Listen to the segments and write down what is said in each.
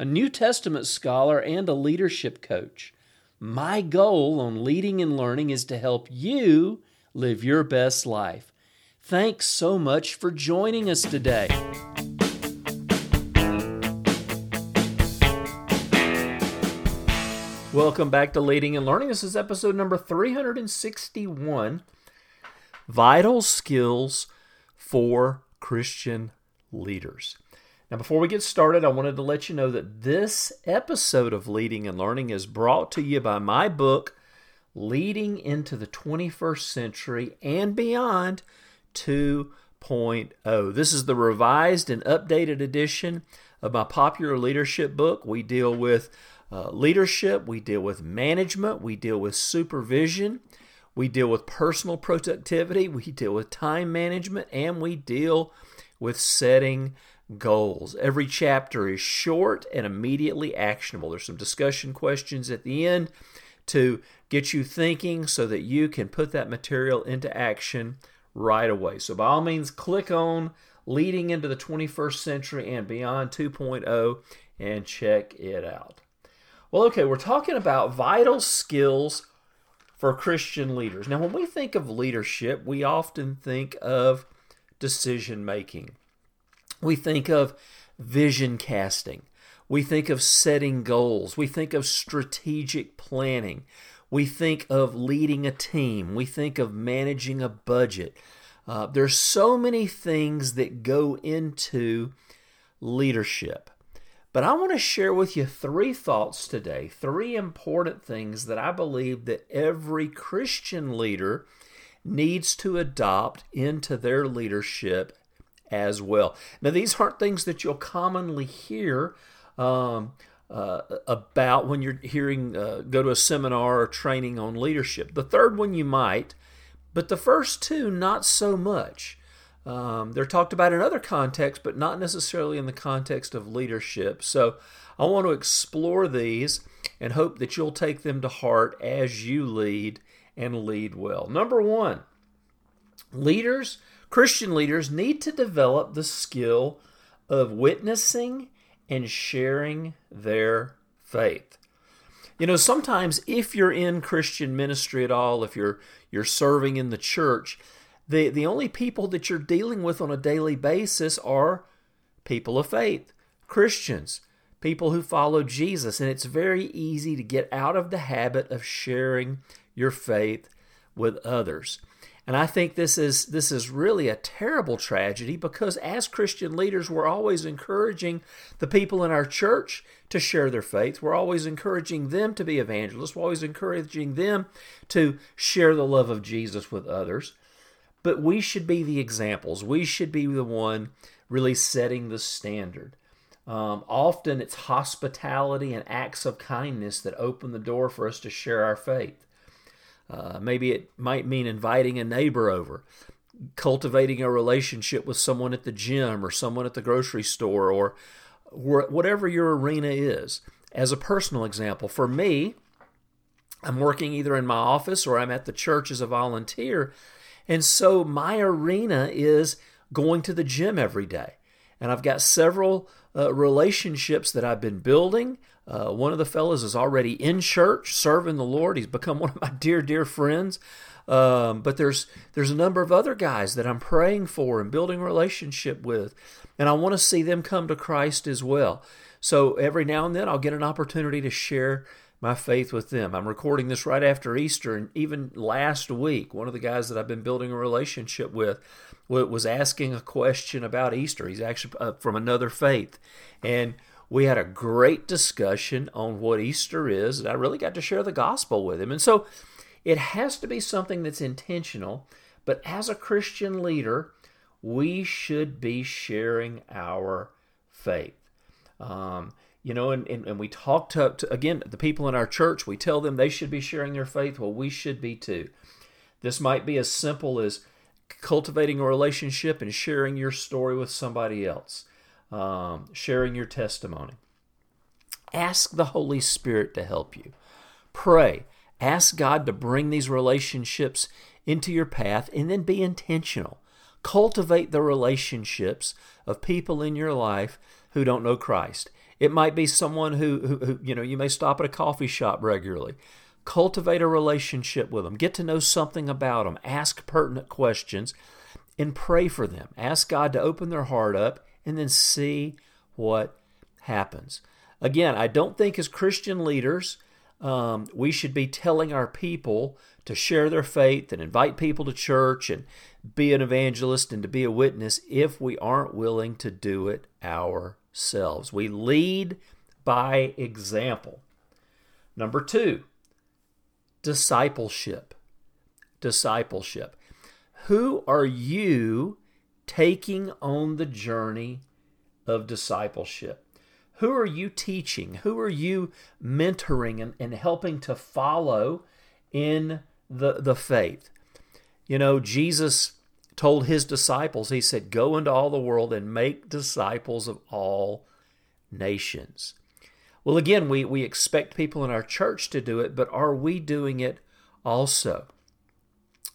a New Testament scholar, and a leadership coach. My goal on leading and learning is to help you live your best life. Thanks so much for joining us today. Welcome back to Leading and Learning. This is episode number 361 Vital Skills for Christian Leaders. Now, before we get started, I wanted to let you know that this episode of Leading and Learning is brought to you by my book, Leading into the 21st Century and Beyond 2.0. This is the revised and updated edition of my popular leadership book. We deal with uh, leadership, we deal with management, we deal with supervision, we deal with personal productivity, we deal with time management, and we deal with setting goals. Every chapter is short and immediately actionable. There's some discussion questions at the end to get you thinking so that you can put that material into action right away. So, by all means, click on Leading into the 21st Century and Beyond 2.0 and check it out. Well, okay, we're talking about vital skills for Christian leaders. Now, when we think of leadership, we often think of decision making. We think of vision casting. We think of setting goals. We think of strategic planning. We think of leading a team. We think of managing a budget. Uh, there's so many things that go into leadership. But I want to share with you three thoughts today, three important things that I believe that every Christian leader needs to adopt into their leadership as well. Now, these aren't things that you'll commonly hear um, uh, about when you're hearing uh, go to a seminar or training on leadership. The third one you might, but the first two not so much. Um, they're talked about in other contexts, but not necessarily in the context of leadership. So I want to explore these and hope that you'll take them to heart as you lead and lead well. Number one, leaders Christian leaders need to develop the skill of witnessing and sharing their faith. You know, sometimes if you're in Christian ministry at all, if you're you're serving in the church, the, the only people that you're dealing with on a daily basis are people of faith, Christians, people who follow Jesus. And it's very easy to get out of the habit of sharing your faith with others. And I think this is this is really a terrible tragedy because as Christian leaders we're always encouraging the people in our church to share their faith. We're always encouraging them to be evangelists. We're always encouraging them to share the love of Jesus with others. But we should be the examples. We should be the one really setting the standard. Um, often it's hospitality and acts of kindness that open the door for us to share our faith. Uh, maybe it might mean inviting a neighbor over, cultivating a relationship with someone at the gym or someone at the grocery store or whatever your arena is. As a personal example, for me, I'm working either in my office or I'm at the church as a volunteer. And so my arena is going to the gym every day. And I've got several uh, relationships that I've been building. Uh, one of the fellows is already in church serving the Lord. He's become one of my dear, dear friends. Um, but there's there's a number of other guys that I'm praying for and building a relationship with, and I want to see them come to Christ as well. So every now and then I'll get an opportunity to share my faith with them. I'm recording this right after Easter, and even last week, one of the guys that I've been building a relationship with was asking a question about Easter. He's actually uh, from another faith, and we had a great discussion on what Easter is, and I really got to share the gospel with him. And so it has to be something that's intentional, but as a Christian leader, we should be sharing our faith. Um, you know, and, and, and we talk to, to, again, the people in our church, we tell them they should be sharing their faith. Well, we should be too. This might be as simple as cultivating a relationship and sharing your story with somebody else, um, sharing your testimony. Ask the Holy Spirit to help you. Pray. Ask God to bring these relationships into your path and then be intentional. Cultivate the relationships of people in your life who don't know Christ. It might be someone who, who, who, you know, you may stop at a coffee shop regularly. Cultivate a relationship with them. Get to know something about them. Ask pertinent questions and pray for them. Ask God to open their heart up and then see what happens. Again, I don't think as Christian leaders, um, we should be telling our people to share their faith and invite people to church and be an evangelist and to be a witness if we aren't willing to do it ourselves. We lead by example. Number two, discipleship. Discipleship. Who are you taking on the journey of discipleship? Who are you teaching? Who are you mentoring and, and helping to follow in the, the faith? You know, Jesus told his disciples, he said, Go into all the world and make disciples of all nations. Well, again, we, we expect people in our church to do it, but are we doing it also?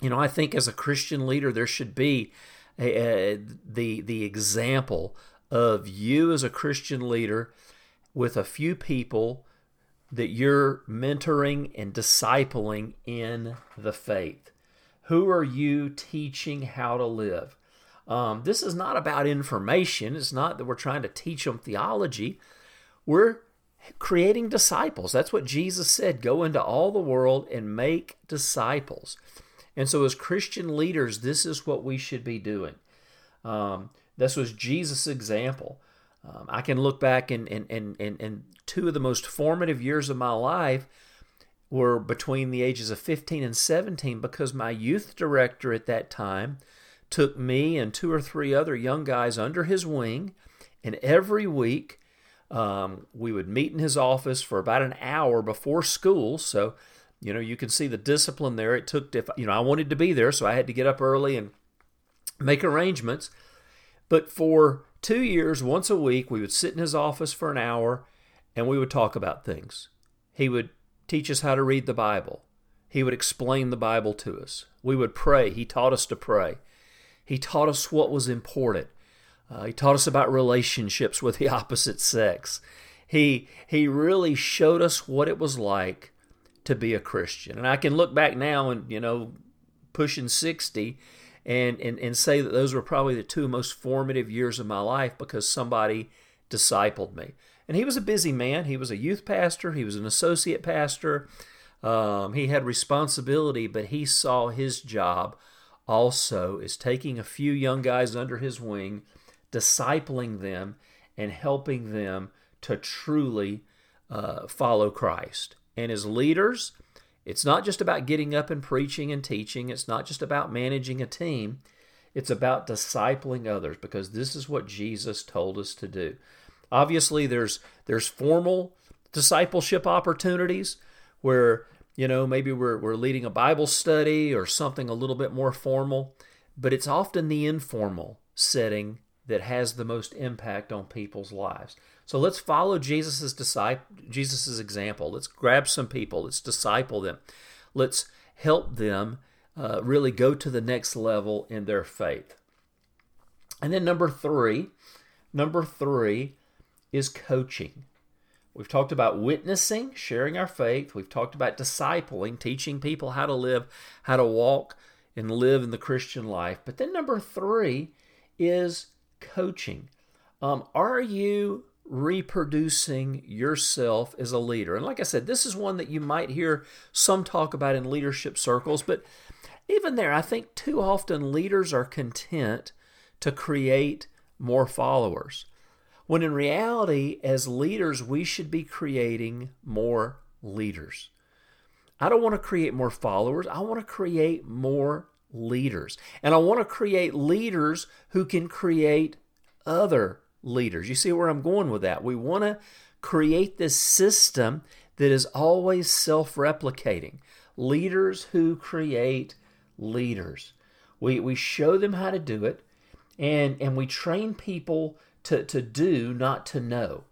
You know, I think as a Christian leader, there should be a, a, the, the example of you as a Christian leader with a few people that you're mentoring and discipling in the faith. Who are you teaching how to live? Um, this is not about information. It's not that we're trying to teach them theology. We're creating disciples. That's what Jesus said go into all the world and make disciples. And so, as Christian leaders, this is what we should be doing. Um, this was Jesus' example. Um, I can look back and, and, and, and, and two of the most formative years of my life were between the ages of 15 and 17 because my youth director at that time took me and two or three other young guys under his wing. And every week um, we would meet in his office for about an hour before school. So, you know, you can see the discipline there. It took, if, you know, I wanted to be there, so I had to get up early and make arrangements. But for two years, once a week, we would sit in his office for an hour and we would talk about things. He would teach us how to read the Bible. He would explain the Bible to us. We would pray. He taught us to pray. He taught us what was important. Uh, he taught us about relationships with the opposite sex. He, he really showed us what it was like to be a Christian. And I can look back now and, you know, pushing 60 and, and, and say that those were probably the two most formative years of my life because somebody discipled me. And he was a busy man. He was a youth pastor, he was an associate pastor. Um, he had responsibility, but he saw his job also as taking a few young guys under his wing, discipling them, and helping them to truly uh, follow Christ. And as leaders, it's not just about getting up and preaching and teaching, it's not just about managing a team. It's about discipling others because this is what Jesus told us to do. Obviously, there's there's formal discipleship opportunities where you know maybe we're, we're leading a bible study or something a little bit more formal but it's often the informal setting that has the most impact on people's lives so let's follow Jesus's disciple, Jesus's example. Let's grab some people. Let's disciple them. Let's help them uh, really go to the next level in their faith. And then number three, number three is coaching. We've talked about witnessing, sharing our faith. We've talked about discipling, teaching people how to live, how to walk and live in the Christian life. But then number three is coaching. Um, are you reproducing yourself as a leader. And like I said, this is one that you might hear some talk about in leadership circles, but even there, I think too often leaders are content to create more followers. When in reality, as leaders, we should be creating more leaders. I don't want to create more followers. I want to create more leaders. And I want to create leaders who can create other leaders. You see where I'm going with that? We want to create this system that is always self replicating. Leaders who create leaders. We, we show them how to do it, and, and we train people to, to do, not to know.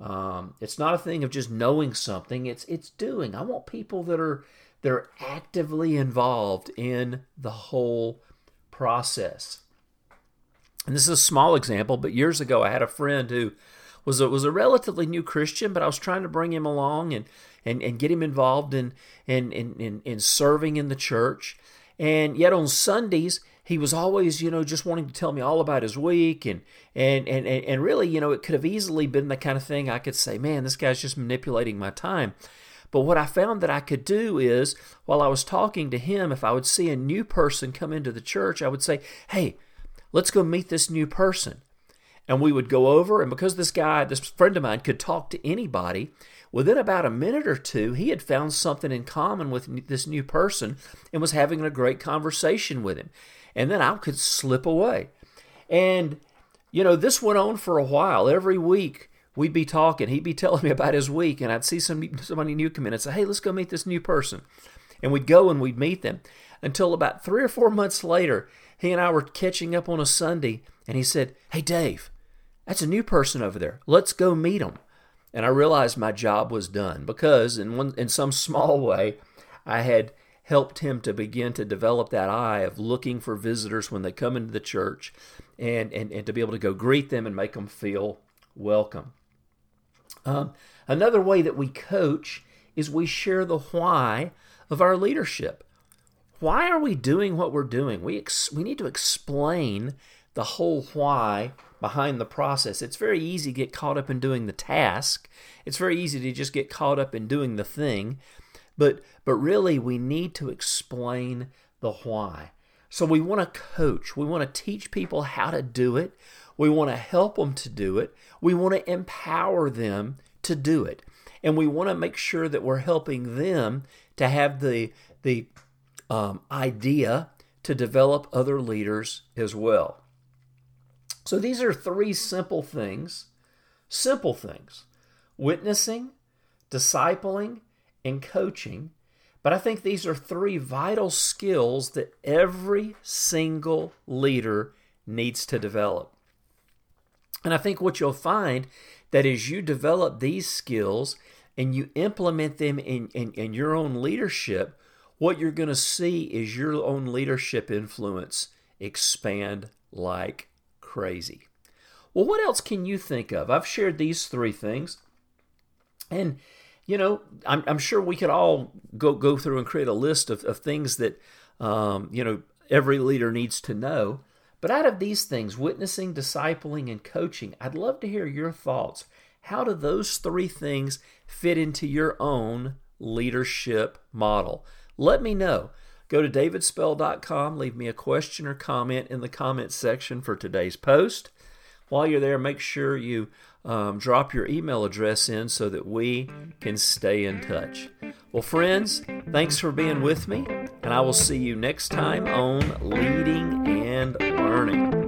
Um, it's not a thing of just knowing something, it's, it's doing. I want people that are, that are actively involved in the whole process. And this is a small example, but years ago I had a friend who was a, was a relatively new Christian, but I was trying to bring him along and, and, and get him involved in, in, in, in serving in the church. And yet on Sundays, he was always, you know, just wanting to tell me all about his week and, and, and, and really, you know, it could have easily been the kind of thing I could say, man, this guy's just manipulating my time. But what I found that I could do is, while I was talking to him, if I would see a new person come into the church, I would say, hey, let's go meet this new person. And we would go over, and because this guy, this friend of mine, could talk to anybody, within about a minute or two, he had found something in common with this new person and was having a great conversation with him. And then I could slip away. And, you know, this went on for a while. Every week, we'd be talking. He'd be telling me about his week, and I'd see somebody, somebody new come in and say, hey, let's go meet this new person. And we'd go and we'd meet them until about three or four months later, he and I were catching up on a Sunday, and he said, Hey, Dave, that's a new person over there. Let's go meet him. And I realized my job was done because, in, one, in some small way, I had helped him to begin to develop that eye of looking for visitors when they come into the church and, and, and to be able to go greet them and make them feel welcome. Um, another way that we coach is we share the why of our leadership why are we doing what we're doing? We, ex- we need to explain the whole why behind the process. It's very easy to get caught up in doing the task. It's very easy to just get caught up in doing the thing. But but really we need to explain the why. So we want to coach. We want to teach people how to do it. We want to help them to do it. We want to empower them to do it. And we want to make sure that we're helping them to have the the um, idea to develop other leaders as well. So these are three simple things, simple things witnessing, discipling, and coaching. But I think these are three vital skills that every single leader needs to develop. And I think what you'll find that as you develop these skills and you implement them in, in, in your own leadership, what you're going to see is your own leadership influence expand like crazy. Well, what else can you think of? I've shared these three things. And, you know, I'm, I'm sure we could all go, go through and create a list of, of things that, um, you know, every leader needs to know. But out of these things, witnessing, discipling, and coaching, I'd love to hear your thoughts. How do those three things fit into your own leadership model? Let me know. Go to davidspell.com, leave me a question or comment in the comment section for today's post. While you're there, make sure you um, drop your email address in so that we can stay in touch. Well, friends, thanks for being with me, and I will see you next time on Leading and Learning.